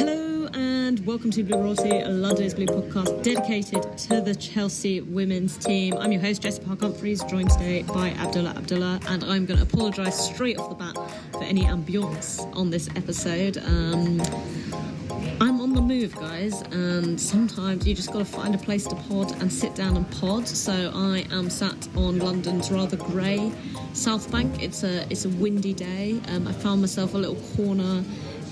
Hello and welcome to Blue Royalty, a London's Blue podcast dedicated to the Chelsea women's team. I'm your host, Jessica Park joined today by Abdullah Abdullah, and I'm going to apologise straight off the bat for any ambience on this episode. Um, I'm on the move, guys, and sometimes you just got to find a place to pod and sit down and pod. So I am sat on London's rather grey South Bank. It's a it's a windy day. Um, I found myself a little corner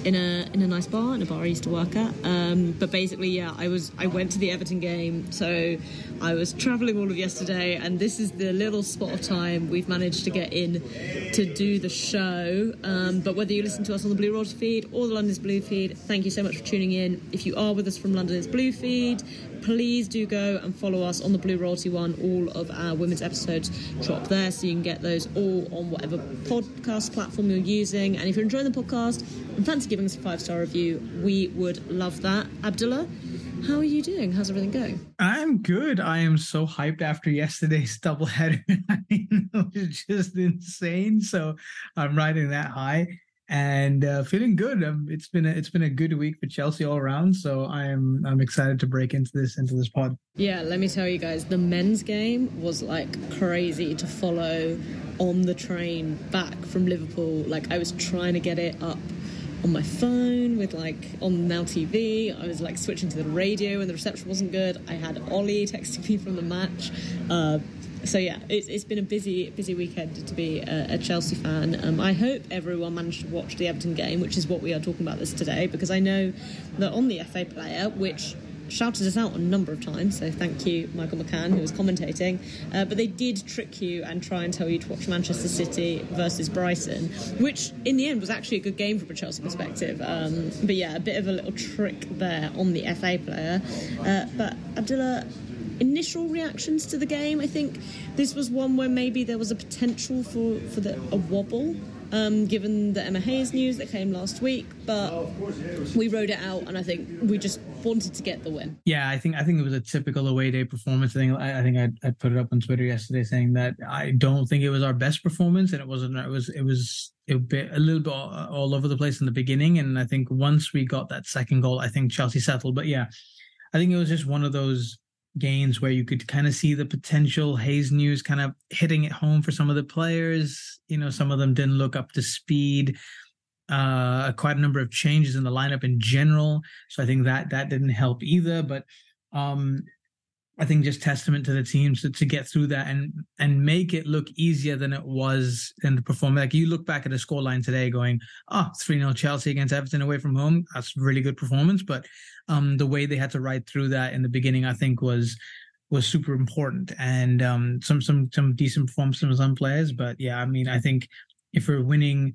in a in a nice bar in a bar I used to work at. Um, but basically, yeah, I was I went to the Everton game, so I was travelling all of yesterday, and this is the little spot of time we've managed to get in to do the show. Um, but whether you listen to us on the Blue Royalty feed or the London's Blue feed, thank you so much for tuning in. If you are with us from London's Blue feed, please do go and follow us on the Blue Royalty one. All of our women's episodes drop there, so you can get those all on whatever podcast platform you're using. And if you're enjoying the podcast and fancy giving us a five star review, we would love that. Abdullah, how are you doing? How's everything going? I'm good. I am so hyped after yesterday's doubleheader. I it was just insane. So I'm riding that high and uh, feeling good. Um, it's been a, it's been a good week for Chelsea all around. So I'm I'm excited to break into this into this pod. Yeah, let me tell you guys, the men's game was like crazy to follow on the train back from Liverpool. Like I was trying to get it up on my phone with like on Now TV. I was like switching to the radio and the reception wasn't good. I had Ollie texting me from the match. Uh, so yeah, it's, it's been a busy busy weekend to be a, a Chelsea fan. Um, I hope everyone managed to watch the Everton game, which is what we are talking about this today, because I know that on the FA Player, which shouted us out a number of times, so thank you, Michael McCann, who was commentating. Uh, but they did trick you and try and tell you to watch Manchester City versus Brighton, which in the end was actually a good game from a Chelsea perspective. Um, but yeah, a bit of a little trick there on the FA player. Uh, but Abdullah, initial reactions to the game, I think this was one where maybe there was a potential for, for the, a wobble um, given the Emma Hayes news that came last week. But we rode it out, and I think we just wanted to get the win. Yeah, I think I think it was a typical away day performance. I think I, I think I, I put it up on Twitter yesterday saying that I don't think it was our best performance, and it wasn't. It was it was a bit a little bit all over the place in the beginning, and I think once we got that second goal, I think Chelsea settled. But yeah, I think it was just one of those gains where you could kind of see the potential Hayes news kind of hitting it home for some of the players. You know, some of them didn't look up to speed. Uh, quite a number of changes in the lineup in general, so I think that that didn't help either. But um, I think just testament to the teams to, to get through that and and make it look easier than it was in the performance. Like you look back at the scoreline today, going, "Oh, 3 0 Chelsea against Everton away from home. That's really good performance." But um, the way they had to ride through that in the beginning, I think was was super important and um, some some some decent performance from some players. But yeah, I mean, I think if we're winning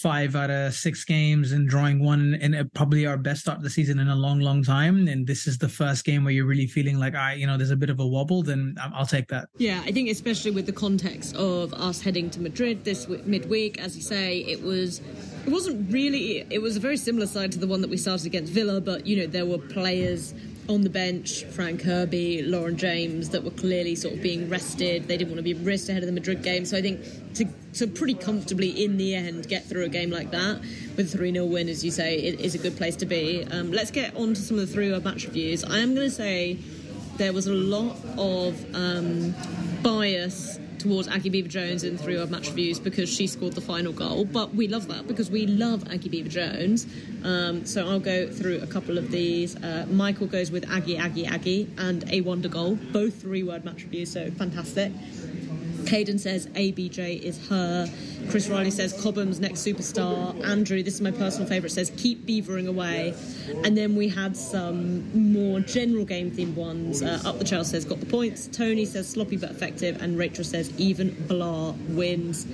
five out of six games and drawing one and uh, probably our best start of the season in a long, long time. And this is the first game where you're really feeling like, I, you know, there's a bit of a wobble. Then I'll take that. Yeah, I think especially with the context of us heading to Madrid this midweek, as you say, it was. It wasn't really. It was a very similar side to the one that we started against Villa, but you know there were players on the bench, Fran Kirby, Lauren James, that were clearly sort of being rested. They didn't want to be risked ahead of the Madrid game. So I think to, to pretty comfortably, in the end, get through a game like that with a 3 0 win, as you say, it is a good place to be. Um, let's get on to some of the 3 0 match reviews. I am going to say there was a lot of um, bias towards Aggie Beever Jones in three odd match reviews because she scored the final goal. But we love that because we love Aggie Beever Jones. Um, so I'll go through a couple of these. Uh, Michael goes with Aggie, Aggie, Aggie, and a wonder goal. Both three word match reviews, so fantastic. Caden says ABJ is her. Chris Riley says Cobham's next superstar. Andrew, this is my personal favourite, says keep beavering away. And then we had some more general game themed ones. Uh, Up the Chelsea says got the points. Tony says sloppy but effective. And Rachel says even Blah wins.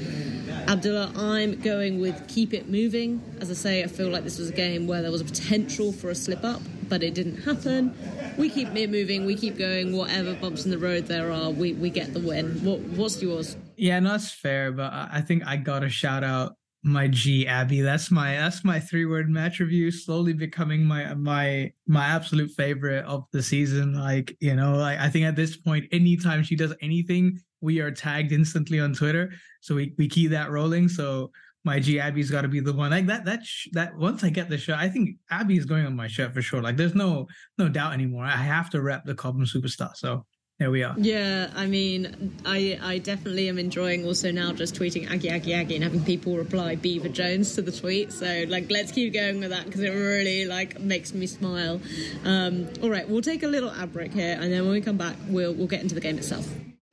Abdullah, I'm going with keep it moving. As I say, I feel like this was a game where there was a potential for a slip up, but it didn't happen we keep it moving, we keep going. Whatever bumps in the road there are, we, we get the win. What what's yours? Yeah, no, that's fair, but I think I gotta shout out my G Abby. That's my that's my three word match review. Slowly becoming my my my absolute favorite of the season. Like you know, like I think at this point, anytime she does anything, we are tagged instantly on Twitter. So we we keep that rolling. So my G Abby's got to be the one. Like that that sh- that once I get the shirt, I think Abby is going on my shirt for sure. Like there's no no doubt anymore. I have to rep the Cobham superstar. So there we are. Yeah, I mean, I I definitely am enjoying also now just tweeting Aggie Aggie Aggie and having people reply Beever Jones to the tweet. So like, let's keep going with that because it really like makes me smile. Um, all right, we'll take a little ad break here, and then when we come back, we'll we'll get into the game itself.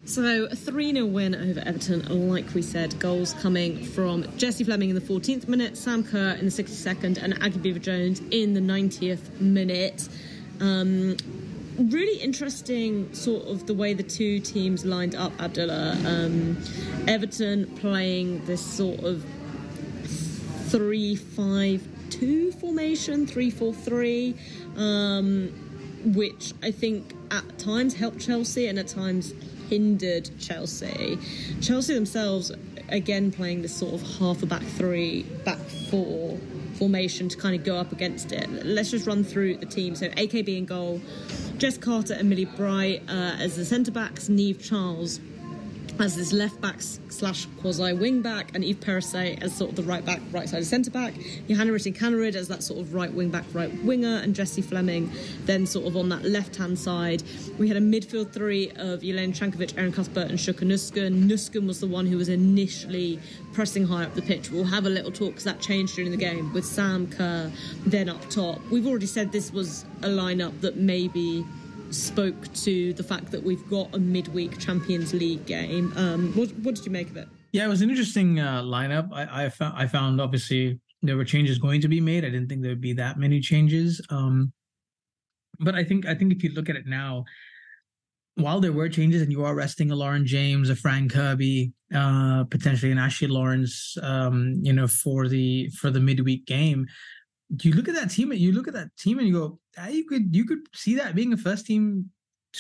So a 3 0 win over Everton, like we said. Goals coming from Jessie Fleming in the 14th minute, Sam Kerr in the 62nd, and Aggie Beever Jones in the 90th minute. Um, really interesting sort of the way the two teams lined up, Abdullah. Um, Everton playing this sort of 3 5 2 formation, 3 4 3, um, which I think at times helped Chelsea and at times hindered Chelsea. Chelsea themselves, again, playing this sort of half a back three, back four formation to kind of go up against it. Let's just run through the team. So AKB in goal, Jess Carter and Millie Bright uh, as the centre backs, Niamh Charles as this left back slash quasi wing back, and Eve Perisset as sort of the right back, right side centre back. Johanna Rytting Kaneryd as that sort of right wing back, right winger, and Jessie Fleming then sort of on that left hand side. We had a midfield three of Jelena Cankovic, Erin Cuthbert, and Sjoeke Nusken. Nusken was the one who was initially pressing high up the pitch. We'll have a little talk because that changed during the game with Sam Kerr then up top. We've already said this was a lineup that maybe spoke to the fact that we've got a midweek Champions League game. Um, what, what, did you make of it? Yeah, it was an interesting uh, lineup. I, I, found, I found obviously there were changes going to be made. I didn't think there would be that many changes. Um, but I think I think if you look at it now, while there were changes and you are resting a Lauren James, a Fran Kirby, uh, potentially an Ashley Lawrence, um, you know, for the for the midweek game, you look at that team and you look at that team and you go, you could you could see that being a first team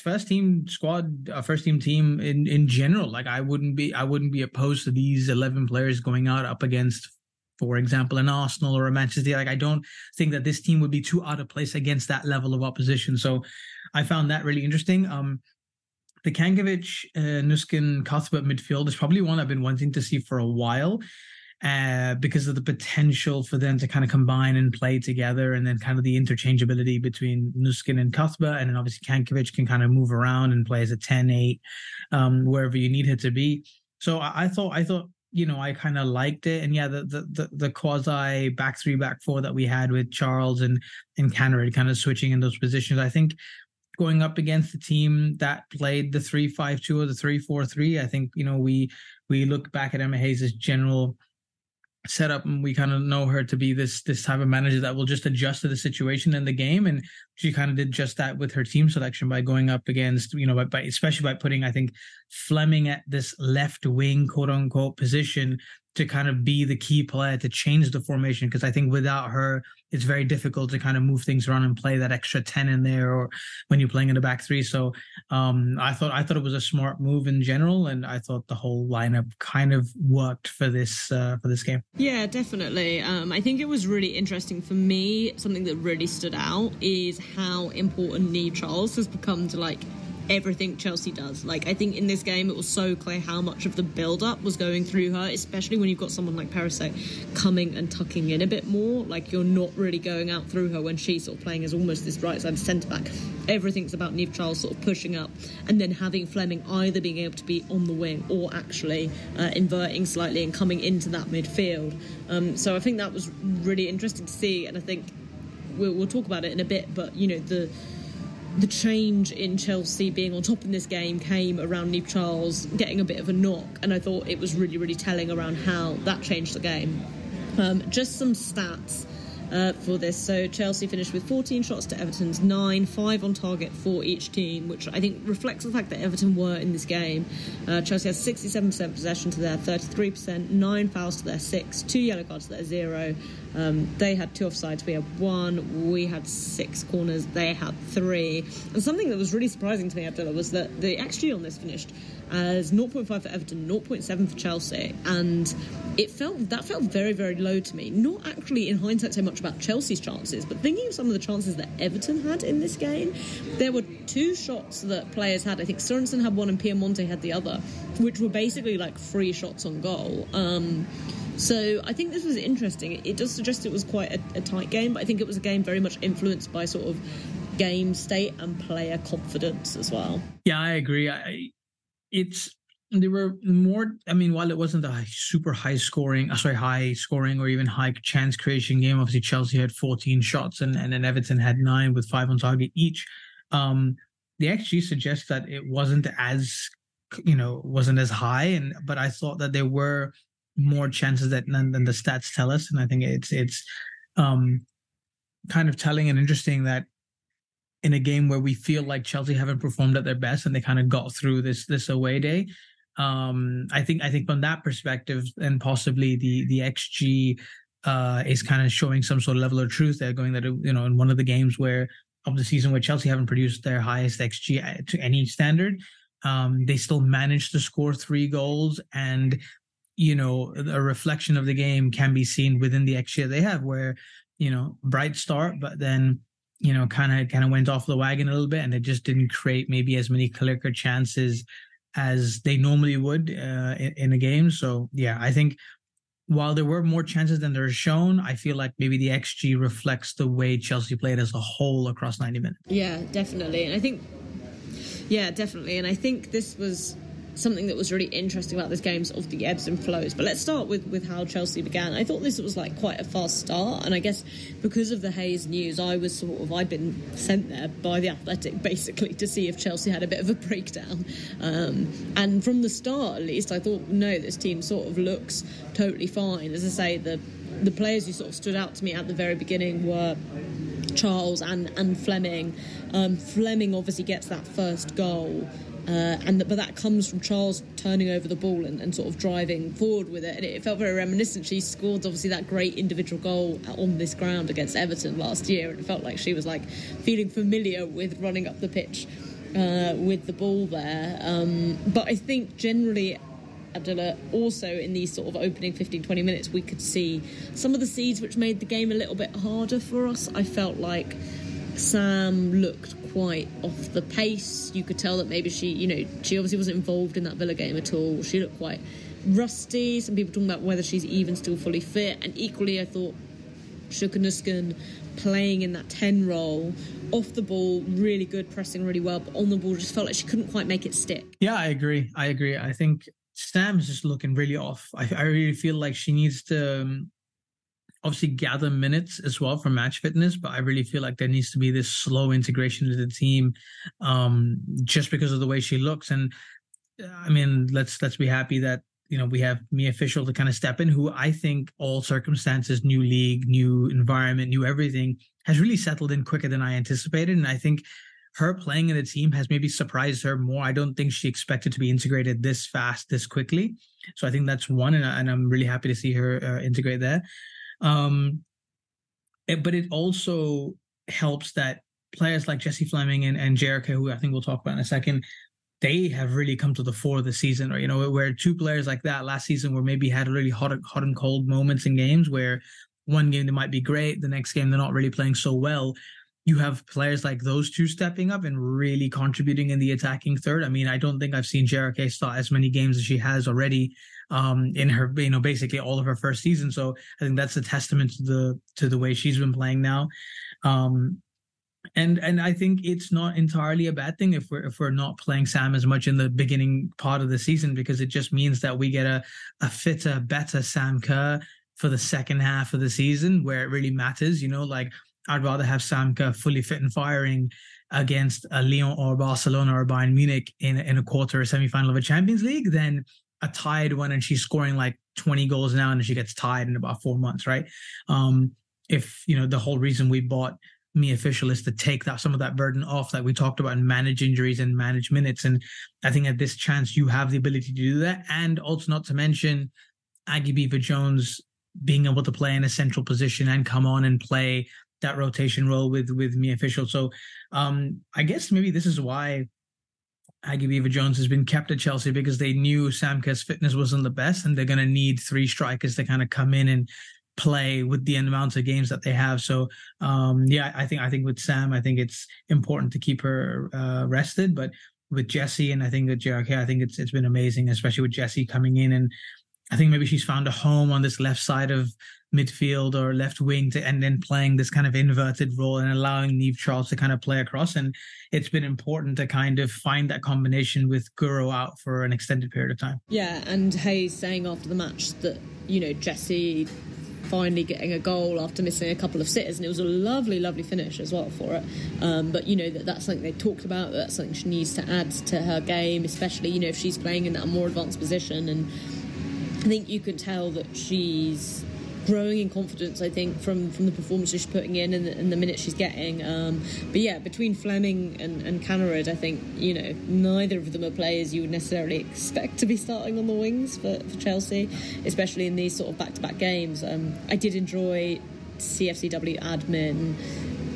first team squad, a first team team in in general. Like I wouldn't be I wouldn't be opposed to these eleven players going out up against, for example, an Arsenal or a Manchester. Like I don't think that this team would be too out of place against that level of opposition. So I found that really interesting. Um, the Cankovic, uh, Nusken, Cuthbert midfield is probably one I've been wanting to see for a while uh, because of the potential for them to kind of combine and play together, and then kind of the interchangeability between Nusken and Cuthbert, and then obviously Cankovic can kind of move around and play as a 10-8 um, wherever you need her to be. So I, I thought I thought you know I kind of liked it, and yeah, the, the the the, quasi back three back four that we had with Charles and and Kaneryd kind of switching in those positions, I think going up against the team that played the three five two or the three four three. I think you know we we look back at Emma Hayes' general setup and we kind of know her to be this this type of manager that will just adjust to the situation in the game and she kind of did just that with her team selection by going up against you know by, by especially by putting i think fleming at this left wing quote unquote position to kind of be the key player to change the formation because I think without her, it's very difficult to kind of move things around and play that extra ten in there, or when you're playing in the back three. So um, I thought I thought it was a smart move in general, and I thought the whole lineup kind of worked for this uh, for this game. Yeah, definitely. Um, I think it was really interesting for me. Something that really stood out is how important Niamh Charles has become to like everything Chelsea does. Like I think in this game it was so clear how much of the build up was going through her, especially when you've got someone like Perisset coming and tucking in a bit more. Like you're not really going out through her when she's sort of playing as almost this right side centre back. Everything's about Niamh Charles sort of pushing up and then having Fleming either being able to be on the wing or actually uh, inverting slightly and coming into that midfield. Um, so I think that was really interesting to see, and I think we'll, we'll talk about it in a bit. But you know the the change in Chelsea being on top in this game came around Niamh Charles getting a bit of a knock, and I thought it was really, really telling around how that changed the game. Um, just some stats uh, for this. So Chelsea finished with 14 shots to Everton's 9, 5 on target for each team, which I think reflects the fact that Everton were in this game. Uh, Chelsea had 67% possession to their 33%, 9 fouls to their 6, 2 yellow cards to their 0. Um, they had two offsides, we had one, we had six corners, they had three. And something that was really surprising to me, Abdullah, was that the XG on this finished as 0.5 for Everton, 0.7 for Chelsea, and it felt that felt very very low to me. Not actually in hindsight so much about Chelsea's chances, but thinking of some of the chances that Everton had in this game, there were two shots that players had. I think Sorensen had one and Piemonte had the other, which were basically like free shots on goal. Um, So I think this was interesting. It does suggest it was quite a, a tight game, but I think it was a game very much influenced by sort of game state and player confidence as well. Yeah, I agree. I, it's there were more. I mean, while it wasn't a super high scoring, uh, sorry, high scoring or even high chance creation game. Obviously, Chelsea had 14 shots and and then Everton had nine with five on target each. Um, the XG suggests that it wasn't as you know wasn't as high, and but I thought that there were more chances that than, than the stats tell us, and I think it's it's um kind of telling and interesting that in a game where we feel like Chelsea haven't performed at their best and they kind of got through this this away day. Um, I think I think from that perspective and possibly the the XG uh, is kind of showing some sort of level of truth there, going that you know in one of the games where of the season where Chelsea haven't produced their highest XG to any standard, um, they still managed to score three goals and you know a reflection of the game can be seen within the XG they have where you know bright start but then you know kind of kind of went off the wagon a little bit and it just didn't create maybe as many clear chances as they normally would uh, in, in, a game. So yeah i think while there were more chances than they're shown i feel like maybe the xg reflects the way chelsea played as a whole across 90 minutes. Yeah definitely. And i think yeah definitely. And i think this was something that was really interesting about this game sort of the ebbs and flows. But let's start with, with how Chelsea began. I thought this was like quite a fast start, and I guess because of the Hayes news, I was sort of I'd been sent there by the Athletic basically to see if Chelsea had a bit of a breakdown. Um, and from the start, at least, I thought no, this team sort of looks totally fine. As I say, the the players who sort of stood out to me at the very beginning were Charles and and Fleming. Um, Fleming obviously gets that first goal. Uh, and the, but that comes from Charles turning over the ball and, and, sort of driving forward with it. And it felt very reminiscent. She scored obviously that great individual goal on this ground against Everton last year, and it felt like she was like feeling familiar with running up the pitch uh, with the ball there. Um, but I think generally. Abdullah, also in these sort of opening 15 20 minutes, we could see some of the seeds which made the game a little bit harder for us. I felt like Sam looked quite off the pace. You could tell that maybe she, you know, she obviously wasn't involved in that Villa game at all. She looked quite rusty. Some people talking about whether she's even still fully fit. And equally, I thought Sjoeke Nusken playing in that 10 role off the ball, really good, pressing really well, but on the ball just felt like she couldn't quite make it stick. Yeah, I agree. I agree. I think Sam's just looking really off. I, I really feel like she needs to um, obviously gather minutes as well for match fitness, but I really feel like there needs to be this slow integration into the team, um, just because of the way she looks. And I mean, let's let's be happy that you know we have Mia Fishel to kind of step in, who I think all circumstances, new league, new environment, new everything, has really settled in quicker than I anticipated, and I think. Her playing in the team has maybe surprised her more. I don't think she expected to be integrated this fast, this quickly. So I think that's one, and, I, I'm really happy to see her uh, integrate there. Um, it, but it also helps that players like Jessie Fleming and, and who I think we'll talk about in a second, they have really come to the fore the season. Or you know, where two players like that last season were maybe had really hot, hot and cold moments in games where one game they might be great, the next game they're not really playing so well. You have players like those two stepping up and really contributing in the attacking third. I mean, I don't think I've seen Jericho start as many games as she has already um, in her, you know, basically all of her first season. So I think that's a testament to the to the way she's been playing now. Um, and and I think it's not entirely a bad thing if we're if we're not playing Sam as much in the beginning part of the season because it just means that we get a a fitter, better Sam Kerr for the second half of the season where it really matters. You know, like I'd rather have Sam Kerr fully fit and firing against a Lyon or Barcelona or Bayern Munich in in a quarter or semi final of a Champions League than a tied one and she's scoring like 20 goals now and she gets tied in about four months, right? Um, if you know the whole reason we bought Mia Fishel is to take that some of that burden off that we talked about and manage injuries and manage minutes. And I think at this chance you have the ability to do that. And also not to mention Aggie Beever Jones being able to play in a central position and come on and play that rotation role with with Mia Fishel. So um I guess maybe this is why Aggie Beever Jones has been kept at Chelsea because they knew Sam Kerr's fitness wasn't the best, and they're going to need three strikers to kind of come in and play with the amount of games that they have. So, um, yeah, I think I think with Sam, I think it's important to keep her uh, rested, but with Jesse and I think with JRK, I think it's it's been amazing, especially with Jesse coming in and I think maybe she's found a home on this left side of midfield or left wing to, and then playing this kind of inverted role and allowing Niamh Charles to kind of play across. And it's been important to kind of find that combination with Guro out for an extended period of time. Yeah, and Hayes saying after the match that, you know, Jesse finally getting a goal after missing a couple of sitters, and it was a lovely, lovely finish as well for it. Um, but you know that that's something they talked about. That's something she needs to add to her game, especially you know if she's playing in that more advanced position. And I think you can tell that she's growing in confidence. I think from from the performances she's putting in and the, and the minutes she's getting. Um, but yeah, between Fleming and, and I think you know neither of them are players you would necessarily expect to be starting on the wings for, for Chelsea, especially in these sort of back to back games. Um, I did enjoy CFCW admin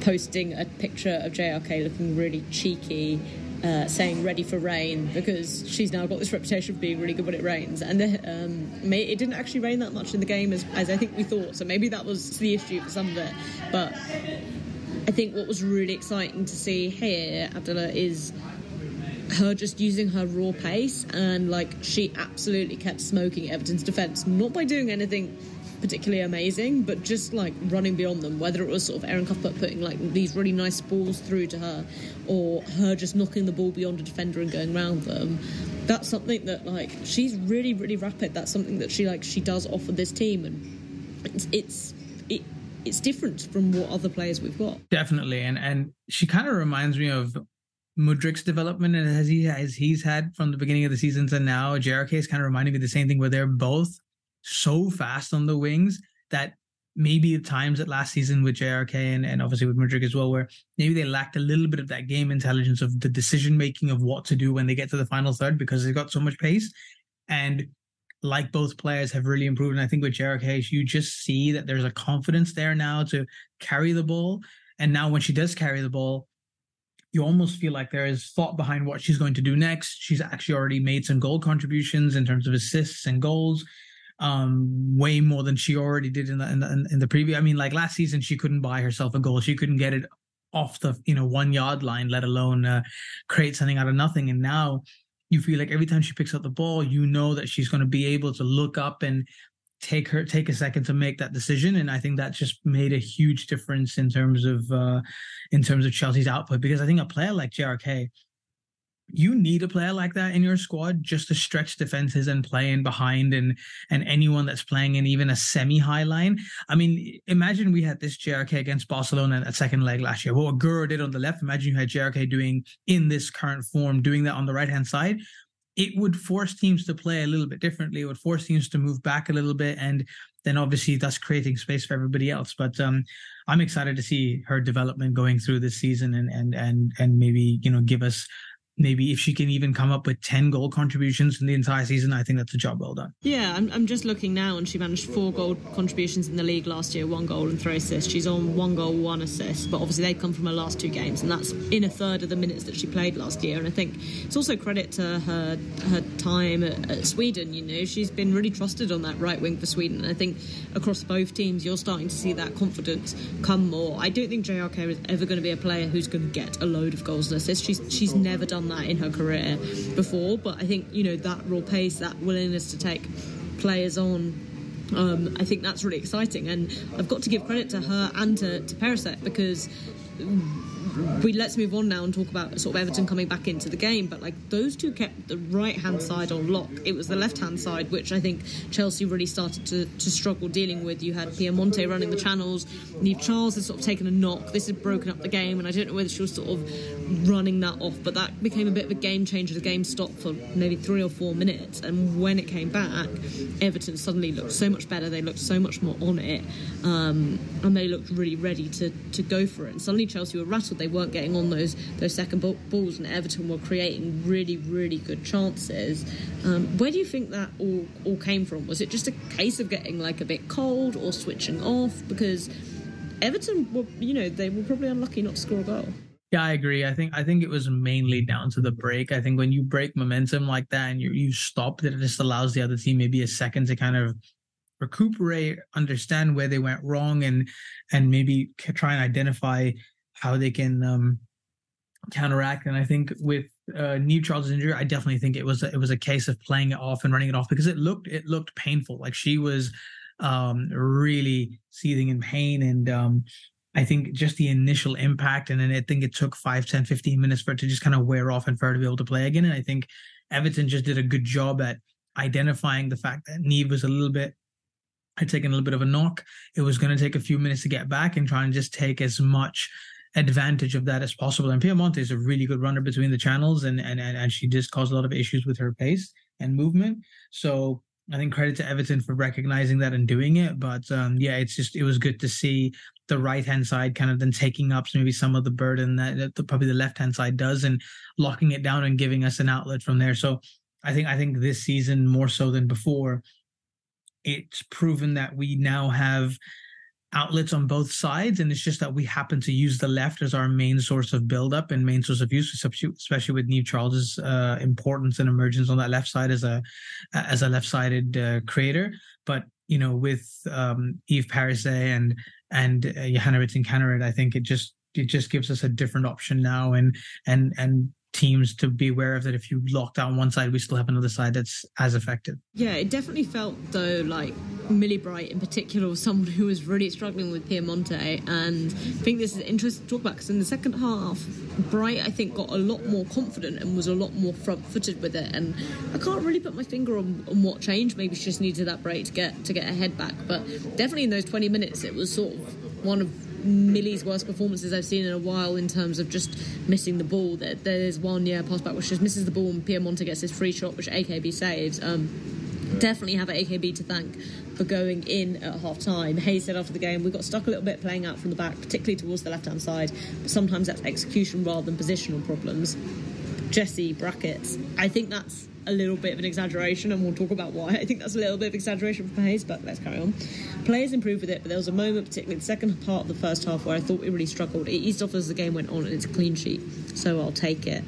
posting a picture of JRK looking really cheeky uh, saying ready for rain because she's now got this reputation of being really good when it rains. And um, it didn't actually rain that much in the game as, as I think we thought. So maybe that was the issue for some of it. But I think what was really exciting to see here, Abdullah, is her just using her raw pace and like she absolutely kept smoking Everton's defence, not by doing anything particularly amazing, but just like running beyond them, whether it was sort of Erin Cuthbert putting like these really nice balls through to her or her just knocking the ball beyond a defender and going around them. That's something that like she's really, really rapid. That's something that she like she does offer this team and it's it's it, it's different from what other players we've got. Definitely. And and she kind of reminds me of Mudryk's development and as he as he's had from the beginning of the season to now, JRK is kind of reminding me the same thing where they're both so fast on the wings that maybe the times at last season with JRK and, and obviously with Mudryk as well, where maybe they lacked a little bit of that game intelligence of the decision making of what to do when they get to the final third because they've got so much pace. And like both players have really improved. And I think with JRK, you just see that there's a confidence there now to carry the ball. And now when she does carry the ball, you almost feel like there is thought behind what she's going to do next. She's actually already made some goal contributions in terms of assists and goals um, way more than she already did in the, in the in the preview. I mean, like last season, she couldn't buy herself a goal. She couldn't get it off the you know one yard line, let alone uh, create something out of nothing. And now you feel like every time she picks up the ball, you know that she's going to be able to look up and take her take a second to make that decision and i think that just made a huge difference in terms of uh in terms of chelsea's output because i think a player like jrk you need a player like that in your squad just to stretch defenses and play in behind and and anyone that's playing in even a semi high line. I mean, imagine we had this JRK against Barcelona at second leg last year. What Guro did on the left, imagine you had JRK doing in this current form, doing that on the right hand side. It would force teams to play a little bit differently. It would force teams to move back a little bit, and then obviously that's creating space for everybody else. But um, I'm excited to see her development going through this season, and and and and maybe you know give us maybe if she can even come up with 10 goal contributions in the entire season, I think that's a job well done. Yeah, I'm, I'm just looking now, and she managed four goal contributions in the league last year, one goal and three assists. She's on one goal, one assist, but obviously they come from her last two games, and that's in a third of the minutes that she played last year. And I think it's also credit to her her time at, at Sweden. You know, she's been really trusted on that right wing for Sweden. And I think across both teams, you're starting to see that confidence come more. I don't think JRK is ever going to be a player who's going to get a load of goals and assists. She's she's never done that in her career before. But I think you know that raw pace, that willingness to take players on. Um, I think that's really exciting, and I've got to give credit to her and to, to Perisset because we let's move on now and talk about sort of Everton coming back into the game. But like those two kept the right hand side on lock. It was the left hand side which I think Chelsea really started to, to struggle dealing with. You had Piemonte running the channels. Niamh Charles has sort of taken a knock. This had broken up the game, and I don't know whether she was sort of running that off. But that became a bit of a game changer. The game stopped for maybe three or four minutes, and when it came back, Everton suddenly looked so much better. They looked so much more on it, um, and they looked really ready to to go for it. And suddenly Chelsea were rattled they weren't getting on those those second balls, and Everton were creating really really good chances. Um, where do you think that all all came from? Was it just a case of getting like a bit cold or switching off? Because Everton were, you know, they were probably unlucky not to score a goal. Yeah, I agree. I think I think it was mainly down to the break. I think when you break momentum like that and you you stop, that it just allows the other team maybe a second to kind of recuperate, understand where they went wrong, and and maybe try and identify how they can um, counteract. And I think with uh, Niamh Charles' injury, I definitely think it was it was a case of playing it off and running it off because it looked it looked painful. Like she was um, really seething in pain and. Um, I think just the initial impact, and then I think it took 5, 10, 15 minutes for it to just kind of wear off and for her to be able to play again. And I think Everton just did a good job at identifying the fact that Niamh was a little bit had taken a little bit of a knock. It was going to take a few minutes to get back and try and just take as much advantage of that as possible. And Piemonte is a really good runner between the channels, and and and she just caused a lot of issues with her pace and movement. So I think credit to Everton for recognizing that and doing it. But um, yeah, it's just it was good to see the right hand side kind of then taking up maybe some of the burden that, that the, probably the left hand side does and locking it down and giving us an outlet from there. So I think I think this season more so than before, it's proven that we now have outlets on both sides and it's just that we happen to use the left as our main source of buildup and main source of use especially with Niamh Charles's uh, importance and emergence on that left side as a as a left-sided uh, creator but you know with um, Eve Perisset and and uh, Johanna Rytting I think it just it just gives us a different option now and and and teams to be aware of that if you lock down one side, we still have another side that's as effective. Yeah, it definitely felt though like Millie Bright in particular was someone who was really struggling with Piemonte, and I think this is interesting to talk about because in the second half, Bright I think got a lot more confident and was a lot more front-footed with it, and I can't really put my finger on, on what changed. Maybe she just needed that break to get to get her head back, but definitely in those 20 minutes, it was sort of one of Millie's worst performances I've seen in a while in terms of just missing the ball. There, there's one yeah pass back which just misses the ball and Piemonte gets his free shot which AKB saves. Um, definitely have AKB to thank for going in at half time. Hayes said after the game, we got stuck a little bit playing out from the back, particularly towards the left hand side. But sometimes that's execution rather than positional problems. Jesse brackets. I think that's a little bit of an exaggeration, and we'll talk about why. I think that's a little bit of exaggeration from Hayes, but let's carry on. Players improved with it, but there was a moment, particularly the second part of the first half, where I thought we really struggled. It eased off as the game went on, and it's a clean sheet, so I'll take it.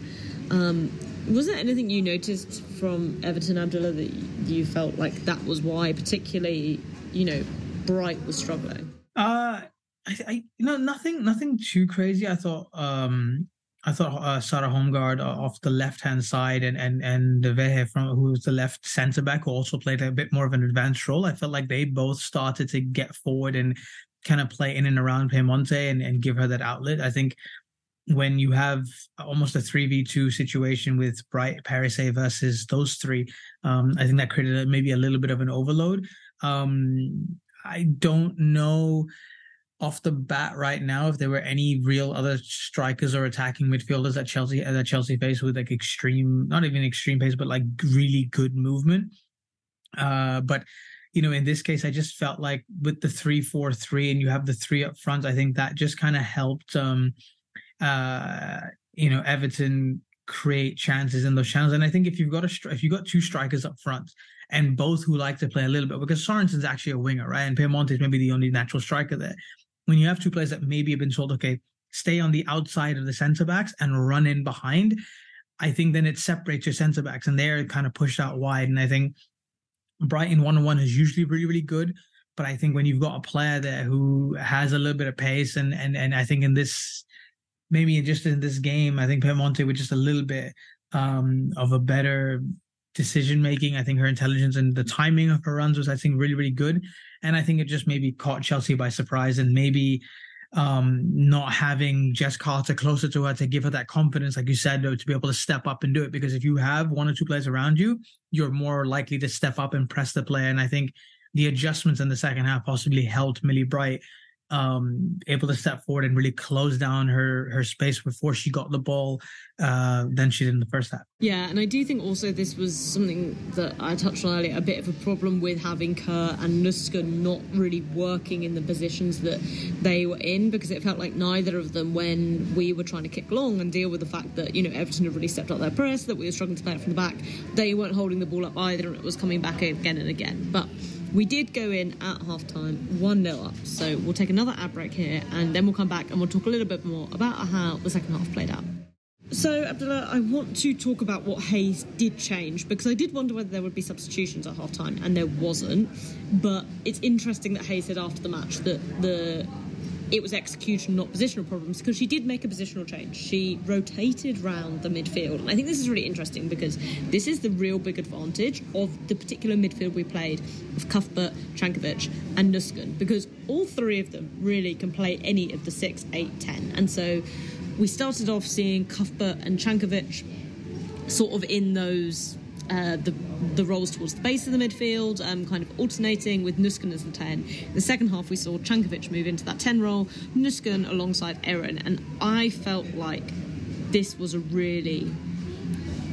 Um, was there anything you noticed from Everton Abdullah that you felt like that was why, particularly, you know, Bright was struggling? Uh, I, I you know nothing nothing too crazy. I thought um I thought uh, Sarah Holmgaard off the left hand side and and and Vehe from who was the left centre back who also played a bit more of an advanced role. I felt like they both started to get forward and kind of play in and around Piemonte and, and give her that outlet. I think when you have almost a 3v2 situation with Bright Perisset versus those three, um, I think that created maybe a little bit of an overload. Um, I don't know off the bat right now if there were any real other strikers or attacking midfielders that Chelsea that Chelsea face with like extreme, not even extreme pace, but like really good movement. Uh, but you know, in this case, I just felt like with the three four three, and you have the three up front, I think that just kind of helped. Um, uh, you know, Everton create chances in those channels. And I think if you've got a if you've got two strikers up front and both who like to play a little bit, because Sorensen's actually a winger, right? And Piemonte is maybe the only natural striker there when you have two players that maybe have been told, okay, stay on the outside of the centre backs and run in behind, I think then it separates your centre backs and they're kind of pushed out wide. And I think Brighton one on one is usually really, really good. But I think when you've got a player there who has a little bit of pace and and and I think in this maybe just in this game, I think Piemonte with just a little bit um, of a better decision making. I think her intelligence and the timing of her runs was, I think, really, really good. And I think it just maybe caught Chelsea by surprise and maybe um, not having Jess Carter closer to her to give her that confidence, like you said, to be able to step up and do it. Because if you have one or two players around you, you're more likely to step up and press the player. And I think the adjustments in the second half possibly helped Millie Bright um, able to step forward and really close down her her space before she got the ball uh, than she did in the first half. Yeah, and I do think also this was something that I touched on earlier, a bit of a problem with having Kerr and Nusken not really working in the positions that they were in because it felt like neither of them, when we were trying to kick long and deal with the fact that you know Everton had really stepped up their press, that we were struggling to play it from the back, they weren't holding the ball up either, and it was coming back again and again, but. We did go in at half time 1 0 up. So we'll take another ad break here and then we'll come back and we'll talk a little bit more about how the second half played out. So, Abdullah, I want to talk about what Hayes did change because I did wonder whether there would be substitutions at half time and there wasn't. But it's interesting that Hayes said after the match that the it was execution, not positional problems, because she did make a positional change. She rotated round the midfield. And I think this is really interesting because this is the real big advantage of the particular midfield we played of Cuthbert, Cankovic, and Nusken, because all three of them really can play any of the 6, 8, 10. And so we started off seeing Cuthbert and Cankovic sort of in those uh, the the roles towards the base of the midfield, um, kind of alternating with Nusken as the 10. In the second half, we saw Cankovic move into that 10 role, Nusken alongside Erin, and I felt like this was a really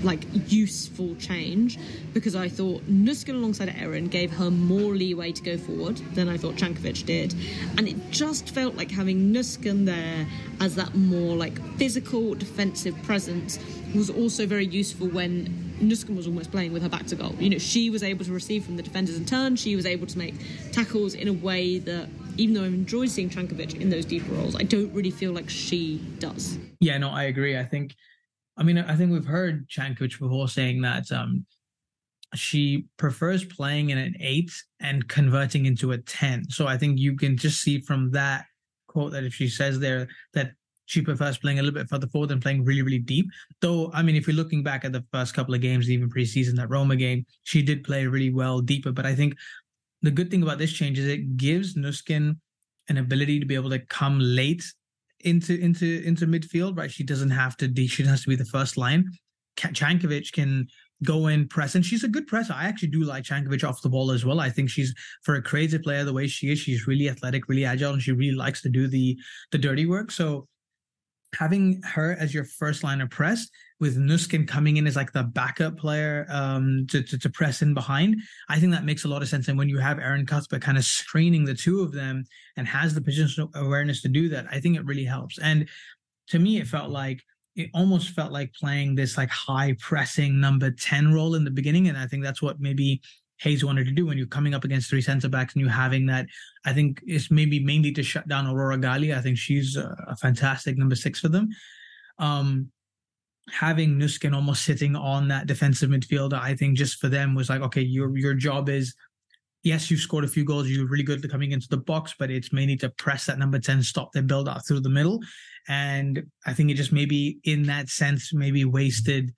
like useful change because I thought Nusken alongside Erin gave her more leeway to go forward than I thought Cankovic did. And it just felt like having Nusken there as that more like physical defensive presence was also very useful when Nusken was almost playing with her back to goal. You know, she was able to receive from the defenders in turn. She was able to make tackles in a way that, even though I've enjoyed seeing Cankovic in those deeper roles, I don't really feel like she does. Yeah, no, I agree. I think, I mean, I think we've heard Cankovic before saying that um, she prefers playing in an eight and converting into a 10. So I think you can just see from that quote that if she says there that she prefers playing a little bit further forward than playing really, really deep. Though, I mean, if you're looking back at the first couple of games, even preseason, that Roma game, she did play really well deeper. But I think the good thing about this change is it gives Nusken an ability to be able to come late into into into midfield. Right, she doesn't have to. De- she has to be the first line. Cankovic can go in press, and she's a good presser. I actually do like Cankovic off the ball as well. I think she's for a creative player the way she is. She's really athletic, really agile, and she really likes to do the the dirty work. So having her as your first line of press with Nusken coming in as like the backup player um, to, to, to press in behind, I think that makes a lot of sense. And when you have Erin Cuthbert kind of screening the two of them and has the positional awareness to do that, I think it really helps. And to me, it felt like it almost felt like playing this like high pressing number 10 role in the beginning. And I think that's what maybe Hayes wanted to do when you're coming up against three centre backs and you having that. I think it's maybe mainly to shut down Aurora Galli. I think she's a, a fantastic number six for them. Um, having Nusken almost sitting on that defensive midfielder, I think just for them was like, okay, your your job is yes, you've scored a few goals, you're really good at coming into the box, but it's mainly to press that number 10, stop their build out through the middle. And I think it just maybe in that sense, maybe wasted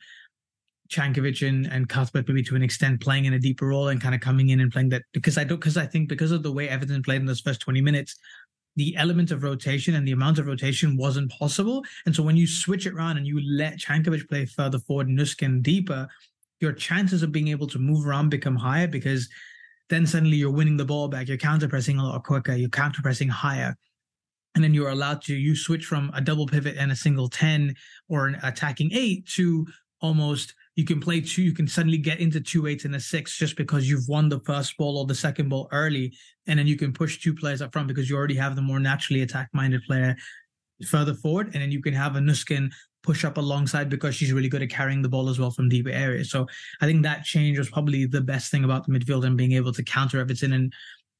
Cankovic and, and Cuthbert maybe to an extent playing in a deeper role and kind of coming in and playing that because I don't because I think because of the way Everton played in those first 20 minutes, the element of rotation and the amount of rotation wasn't possible. And so when you switch it around and you let Cankovic play further forward, Nusken deeper, your chances of being able to move around become higher because then suddenly you're winning the ball back, you're counter pressing a lot quicker, you're counter pressing higher. And then you're allowed to you switch from a double pivot and a single 10 or an attacking eight to almost you can play two, you can suddenly get into two eights and a six just because you've won the first ball or the second ball early. And then you can push two players up front because you already have the more naturally attack minded player further forward. And then you can have a Nusken push up alongside because she's really good at carrying the ball as well from deeper areas. So I think that change was probably the best thing about the midfield and being able to counter Everton. And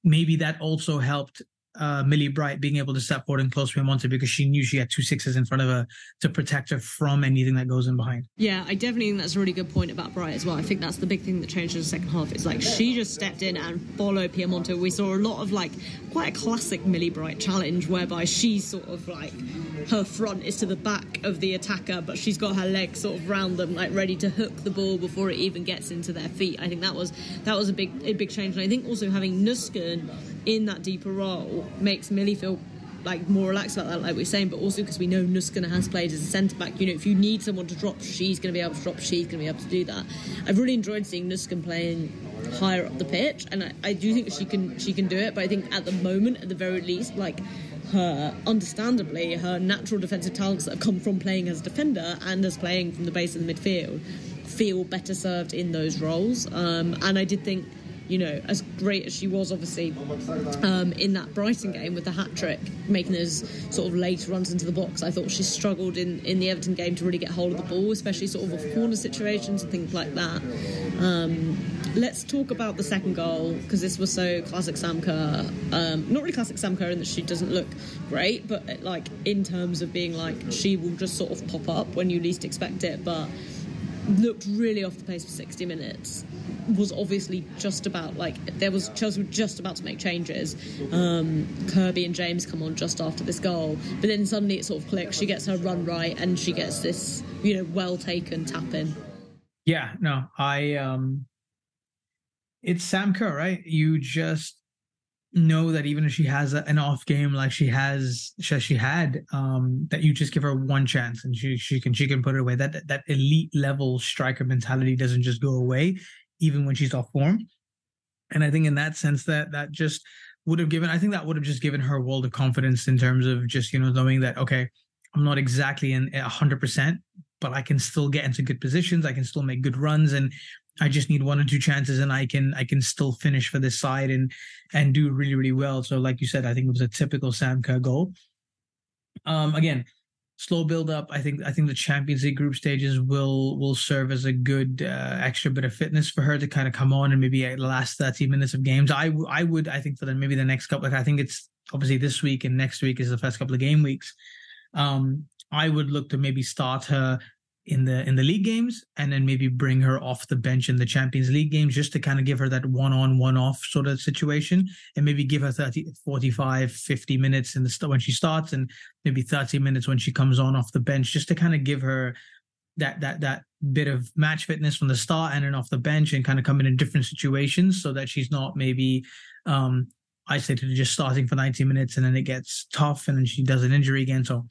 maybe that also helped uh, Millie Bright being able to step forward and close Piemonte because she knew she had two sixes in front of her to protect her from anything that goes in behind. Yeah, I definitely think that's a really good point about Bright as well. I think that's the big thing that changed in the second half. It's like she just stepped in and followed Piemonte. We saw a lot of like quite a classic Millie Bright challenge whereby she's sort of like her front is to the back of the attacker, but she's got her legs sort of round them, like ready to hook the ball before it even gets into their feet. I think that was that was a big a big change, and I think also having Nusken in that deeper role makes Millie feel like more relaxed about that, like we are saying, but also because we know Nuskana has played as a centre back. You know, if you need someone to drop, she's going to be able to drop. She's going to be able to do that. I've really enjoyed seeing Nusken playing higher up the pitch, and I, I do think she can she can do it. But I think at the moment, at the very least, like her, understandably, her natural defensive talents that have come from playing as a defender and as playing from the base of the midfield feel better served in those roles. Um, and I did think you know, as great as she was, obviously, um, in that Brighton game with the hat trick, making those sort of late runs into the box, I thought she struggled in, in the Everton game to really get hold of the ball, especially sort of off corner situations and things like that. Um, let's talk about the second goal because this was so classic Sam Kerr. Um, not really classic Sam Kerr in that she doesn't look great, but like in terms of being like she will just sort of pop up when you least expect it, but looked really off the pace for 60 minutes was obviously just about like there was Chelsea were just about to make changes. Um, Kirby and James come on just after this goal, but then suddenly it sort of clicks. She gets her run right, and she gets this you know well taken tap in. Yeah, no, I um, it's Sam Kerr, right? You just know that even if she has a, an off game like she has she, she had um that you just give her one chance and she she can she can put it away that that elite level striker mentality doesn't just go away even when she's off form. And I think in that sense that that just would have given I think that would have just given her a world of confidence in terms of just, you know, knowing that okay, I'm not exactly in hundred percent, but I can still get into good positions. I can still make good runs and I just need one or two chances and I can I can still finish for this side and and do really, really well. So like you said, I think it was a typical Sam Kerr goal. Um again, slow build up. I think I think the Champions League group stages will will serve as a good uh, extra bit of fitness for her to kind of come on and maybe the last thirty minutes of games. I I would I think for the maybe the next couple. Like I think it's obviously this week and next week is the first couple of game weeks. Um, I would look to maybe start her in the in the league games and then maybe bring her off the bench in the Champions League games just to kind of give her that one on one off sort of situation and maybe give her 30 45 50 minutes in the when she starts and maybe 30 minutes when she comes on off the bench just to kind of give her that that that bit of match fitness from the start and then off the bench and kind of come in in different situations so that she's not maybe um isolated just starting for 90 minutes and then it gets tough and then she does an injury again. So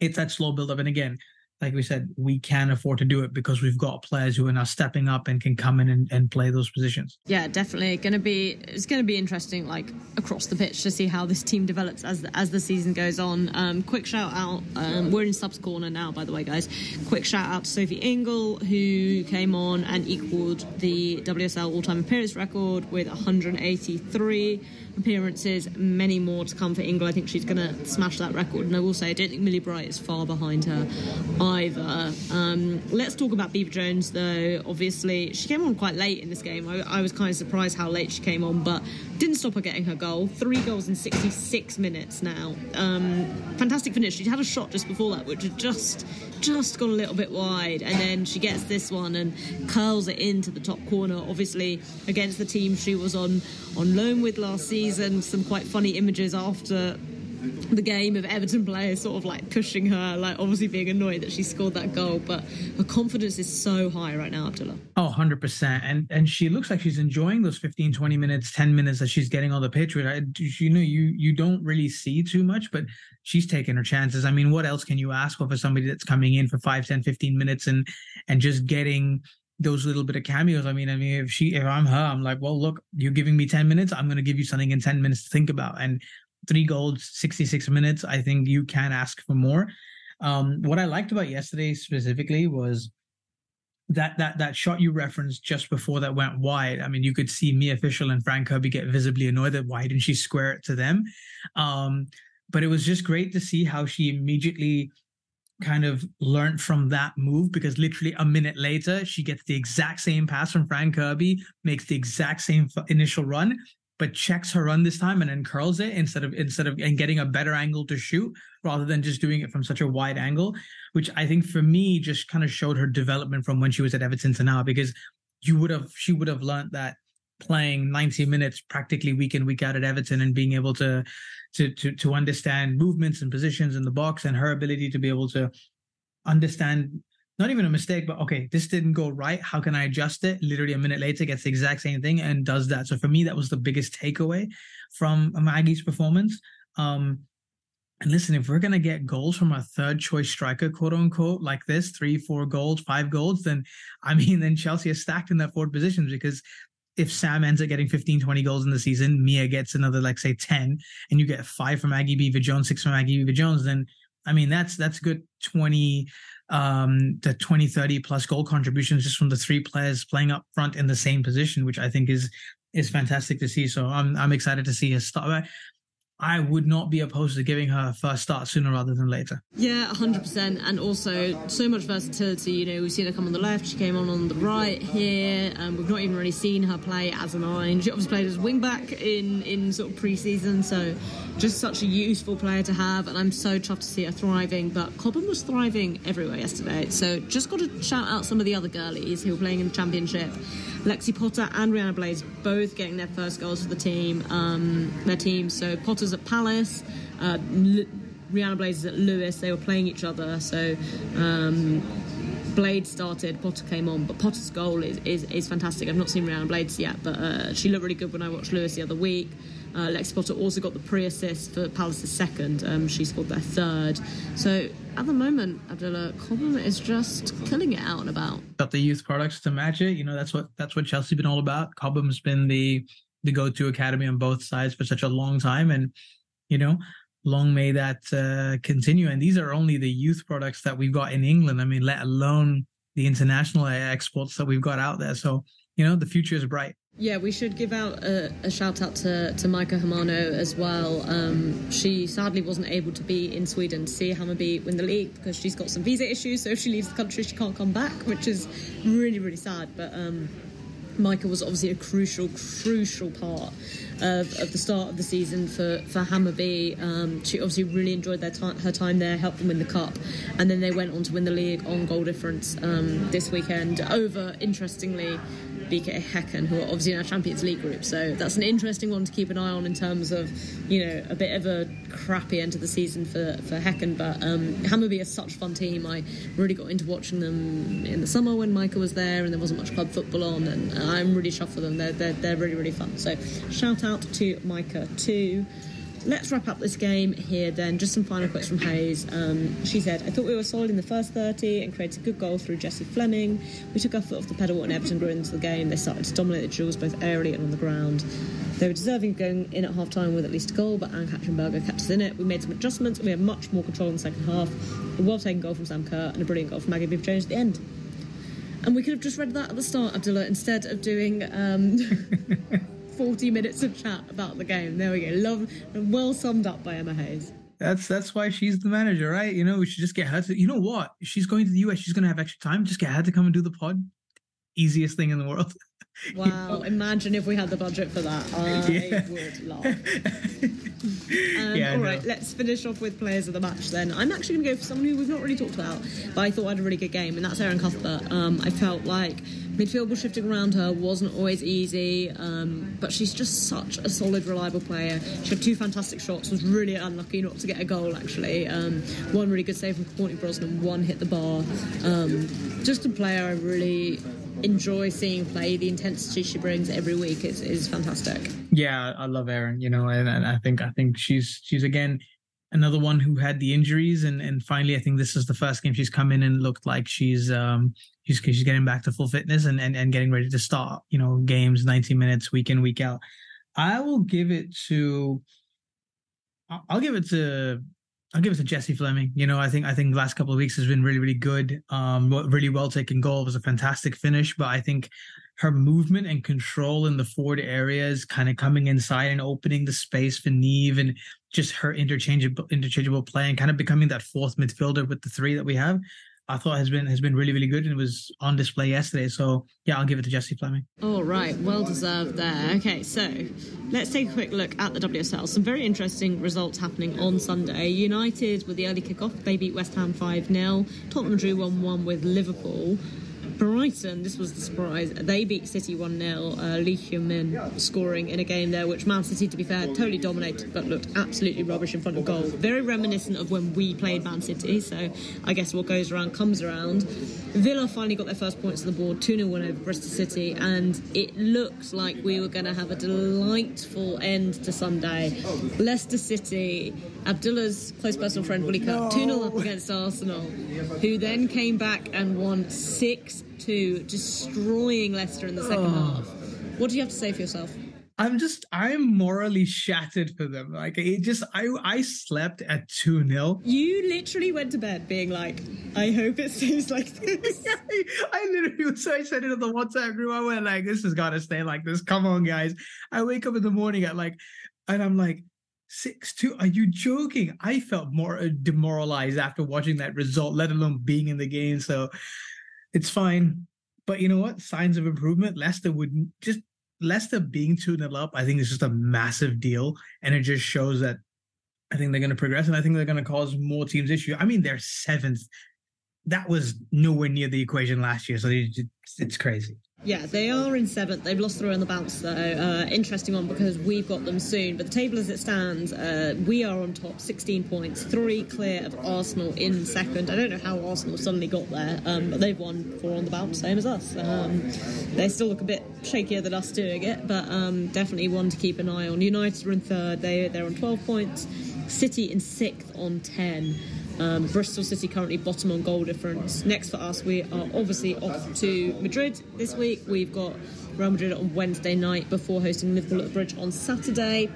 it's that slow build up and again like we said, we can afford to do it because we've got players who are now stepping up and can come in and, and play those positions. Yeah, definitely. Going to be it's going to be interesting, like across the pitch, to see how this team develops as the, as the season goes on. Um, quick shout out. Um, we're in subs corner now, by the way, guys. Quick shout out to Sophie Ingle who came on and equalled the WSL all-time appearance record with 183 appearances, many more to come for England. I think she's going to smash that record. And I will say, I don't think Millie Bright is far behind her either. Um, let's talk about Beever Jones, though. Obviously, she came on quite late in this game. I, I was kind of surprised how late she came on, but didn't stop her getting her goal. Three goals in 66 minutes now. Um, fantastic finish. She had a shot just before that, which had just just gone a little bit wide, and then she gets this one and curls it into the top corner. Obviously, against the team she was on on loan with last season. Some quite funny images after the game of Everton players sort of like pushing her, like obviously being annoyed that she scored that goal. But her confidence is so high right now, Abdullah. Oh, 100%. And and she looks like she's enjoying those 15, 20 minutes, 10 minutes that she's getting on the pitch with. I, you know, you you don't really see too much, but she's taking her chances. I mean, what else can you ask for for somebody that's coming in for 5, 10, 15 minutes and and just getting those little bit of cameos. I mean, I mean, if she, if I'm her, I'm like, well, look, you're giving me 10 minutes. I'm going to give you something in 10 minutes to think about. And three goals, 66 minutes. I think you can ask for more. Um, what I liked about yesterday specifically was that that that shot you referenced just before that went wide. I mean, you could see Mia Fishel and Fran Kirby get visibly annoyed that why didn't she square it to them? Um, but it was just great to see how she immediately kind of learned from that move because literally a minute later she gets the exact same pass from Fran Kirby, makes the exact same initial run, but checks her run this time and then curls it instead of instead of and getting a better angle to shoot rather than just doing it from such a wide angle, which I think for me just kind of showed her development from when she was at Everton to now because you would have she would have learned that playing 90 minutes practically week in week out at Everton and being able to to to to understand movements and positions in the box and her ability to be able to understand not even a mistake, but okay, this didn't go right. How can I adjust it? Literally a minute later, gets the exact same thing and does that. So for me, that was the biggest takeaway from Maggie's performance. Um, and listen, if we're gonna get goals from a third choice striker, quote unquote, like this, three, four goals, five goals, then I mean, then Chelsea is stacked in that forward positions because if Sam ends up getting 15, 20 goals in the season, Mia gets another, like say 10, and you get five from Maggie Beever Jones, six from Maggie Beever Jones, then I mean that's that's good 20 um, the 20, 30 plus goal contributions just from the three players playing up front in the same position, which I think is is fantastic to see. So I'm I'm excited to see his start. I would not be opposed to giving her a first start sooner rather than later. Yeah, 100%. And also, so much versatility. You know, we've seen her come on the left, she came on on the right here. Um, we've not even really seen her play as a nine. She obviously played as wing back in, in sort of pre season, so just such a useful player to have. And I'm so chuffed to see her thriving. But Cobham was thriving everywhere yesterday. So just got to shout out some of the other girlies who were playing in the championship. Lexi Potter and Rihanna Blaze both getting their first goals for the team, um, their team. So Potter's at Palace, uh, L- Rihanna Blaze is at Lewes. They were playing each other. So um, Blade started, Potter came on, but Potter's goal is, is, is fantastic. I've not seen Rihanna Blades yet, but uh, she looked really good when I watched Lewes the other week. Uh, Lexi Potter also got the pre-assist for Palace's second. Um, she scored their third. So at the moment, Abdullah Cobham is just killing it out and about. Got the youth products to match it. You know that's what that's what Chelsea's been all about. Cobham's been the the go-to academy on both sides for such a long time, and you know, long may that uh, continue. And these are only the youth products that we've got in England. I mean, let alone the international exports that we've got out there. So you know, the future is bright. Yeah, we should give out a, a, shout out to, to Maika Hamano as well. Um, she sadly wasn't able to be in Sweden to see Hammarby win the league because she's got some visa issues. So if she leaves the country, she can't come back, which is really, really sad. But um, Maika was obviously a crucial, crucial part of, of the start of the season for, for Hammarby. Um, she obviously really enjoyed their time, her time there, helped them win the cup, and then they went on to win the league on goal difference um, this weekend over, interestingly, BK Häcken, who are obviously in our Champions League group. So that's an interesting one to keep an eye on in terms of, you know, a bit of a crappy end of the season for, for Häcken. But um, Hammarby is such a fun team. I really got into watching them in the summer when Michael was there and there wasn't much club football on. And I'm really chuffed for them. They're, they're, they're really, really fun. So shout out to Maika too let's wrap up this game here then. Just some final quotes from Hayes. Um, she said, I thought we were solid in the first 30 and created a good goal through Jessie Fleming. We took our foot off the pedal when Everton grew into the game. They started to dominate the duels both aerially and on the ground. They were deserving of going in at half time with at least a goal, but Ann-Katrin Berger kept us in it. We made some adjustments and we had much more control in the second half. A well taken goal from Sam Kerr and a brilliant goal from Maggie Beever Jones at the end. And we could have just read that at the start, Abdullah, instead of doing. Um, 40 minutes of chat about the game. There we go. Love, and well summed up by Emma Hayes. That's that's why she's the manager, right? You know, we should just get her to. You know what? She's going to the US. She's going to have extra time. Just get her to come and do the pod. Easiest thing in the world. Wow! Imagine if we had the budget for that. I yeah. would laugh. um, yeah, all right, no. let's finish off with players of the match then. I'm actually going to go for someone who we've not really talked about, but I thought had a really good game, and that's Erin Cuthbert. Um, I felt like midfield was shifting around her wasn't always easy, um, but she's just such a solid, reliable player. She had two fantastic shots, was really unlucky not to get a goal actually. Um, one really good save from Courtney Brosnan, one hit the bar. Um, just a player I really enjoy seeing play. The intensity she brings every week is, is fantastic. Yeah, I love Erin. You know, and, and I think I think she's she's again another one who had the injuries and and finally I think this is the first game she's come in and looked like she's um she's she's getting back to full fitness and and, and getting ready to start you know games 90 minutes week in week out. I will give it to I'll give it to I'll give it to Jessie Fleming. You know, I think I think the last couple of weeks has been really, really good. Um, really well taken goal. It was a fantastic finish, but I think her movement and control in the forward areas, kind of coming inside and opening the space for Niamh and just her interchangeable interchangeable play and kind of becoming that fourth midfielder with the three that we have. I thought has been has been really really good and it was on display yesterday. So yeah, I'll give it to Jessie Fleming. All right, well deserved there. Okay, so let's take a quick look at the WSL. Some very interesting results happening on Sunday. United with the early kickoff, they beat West Ham five 0 Tottenham drew one one with Liverpool. Brighton, this was the surprise. They beat City 1 0. Uh, Lee Hyun Min scoring in a game there, which Man City, to be fair, totally dominated but looked absolutely rubbish in front of goal. Very reminiscent of when we played Man City, so I guess what goes around comes around. Villa finally got their first points on the board 2 0 win over Bristol City, and it looks like we were going to have a delightful end to Sunday. Leicester City, Abdullah's close personal friend, Willie Kirk, 2 0 up against Arsenal, who then came back and won 6 to destroying Leicester in the second oh. half. What do you have to say for yourself? I'm just I'm morally shattered for them. Like it just I I slept at 2-0. You literally went to bed being like, I hope it stays like this. I, I literally was so I said it on the WhatsApp group. I went like, this has gotta stay like this. Come on, guys. I wake up in the morning at like and I'm like, Six two? Are you joking? I felt more uh, demoralized after watching that result, let alone being in the game. So it's fine. But you know what? Signs of improvement. Leicester would just Leicester being 2 0 up, I think is just a massive deal. And it just shows that I think they're going to progress and I think they're going to cause more teams issue. I mean, they're seventh. That was nowhere near the equation last year. So it's crazy. Yeah, they are in seventh. They've lost through on the bounce, though. Uh, interesting one because we've got them soon. But the table as it stands, uh, we are on top, 16 points, three clear of Arsenal in second. I don't know how Arsenal suddenly got there, um, but they've won four on the bounce, same as us. Um, they still look a bit shakier than us doing it, but um, definitely one to keep an eye on. United are in third, they, they're on 12 points. City in sixth on 10. Um, Bristol City currently bottom on goal difference. Next for us, we are obviously off to Madrid this week. We've got Real Madrid on Wednesday night before hosting Liverpool at the Bridge on Saturday.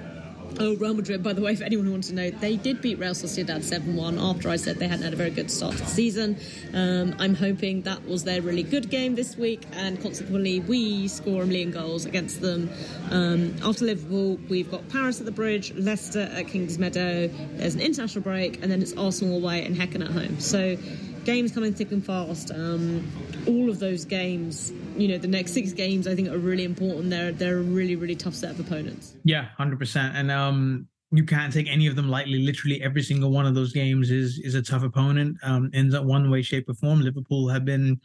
Oh, Real Madrid, by the way, for anyone wants to know, they did beat Real Sociedad 7 1 after I said they hadn't had a very good start to the season. Um, I'm hoping that was their really good game this week, and consequently, we score a million goals against them. Um, after Liverpool, we've got Paris at the Bridge, Leicester at Kingsmeadow, there's an international break, and then it's Arsenal away and Häcken at home. So, games coming thick and fast. Um, all of those games, you know, the next six games, I think are really important. They're they're a really really tough set of opponents. Yeah, hundred percent. And um, you can't take any of them lightly. Literally every single one of those games is is a tough opponent. Um, in one way, shape, or form, Liverpool have been.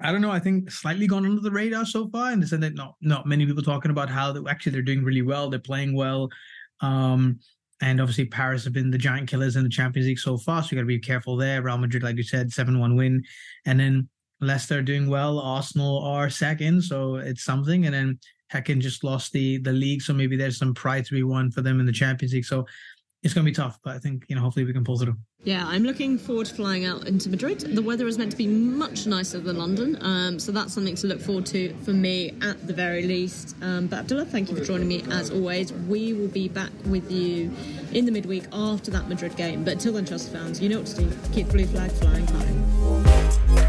I don't know. I think slightly gone under the radar so far, and sense that not not many people talking about how they, actually they're doing really well. They're playing well. Um, and obviously, Paris have been the giant killers in the Champions League so far, so you got to be careful there. Real Madrid, like you said, seven-one win, and then Leicester doing well. Arsenal are second, so it's something. And then Häcken just lost the the league, so maybe there's some pride to be won for them in the Champions League. So it's going to be tough, but I think you know hopefully we can pull through. Yeah, I'm looking forward to flying out into Madrid. The weather is meant to be much nicer than London, um, so that's something to look forward to for me at the very least. Um, but Abdullah, thank you for joining me as always. We will be back with you in the midweek after that Madrid game. But until then, Chelsea fans, you know what to do. Keep blue flag flying high.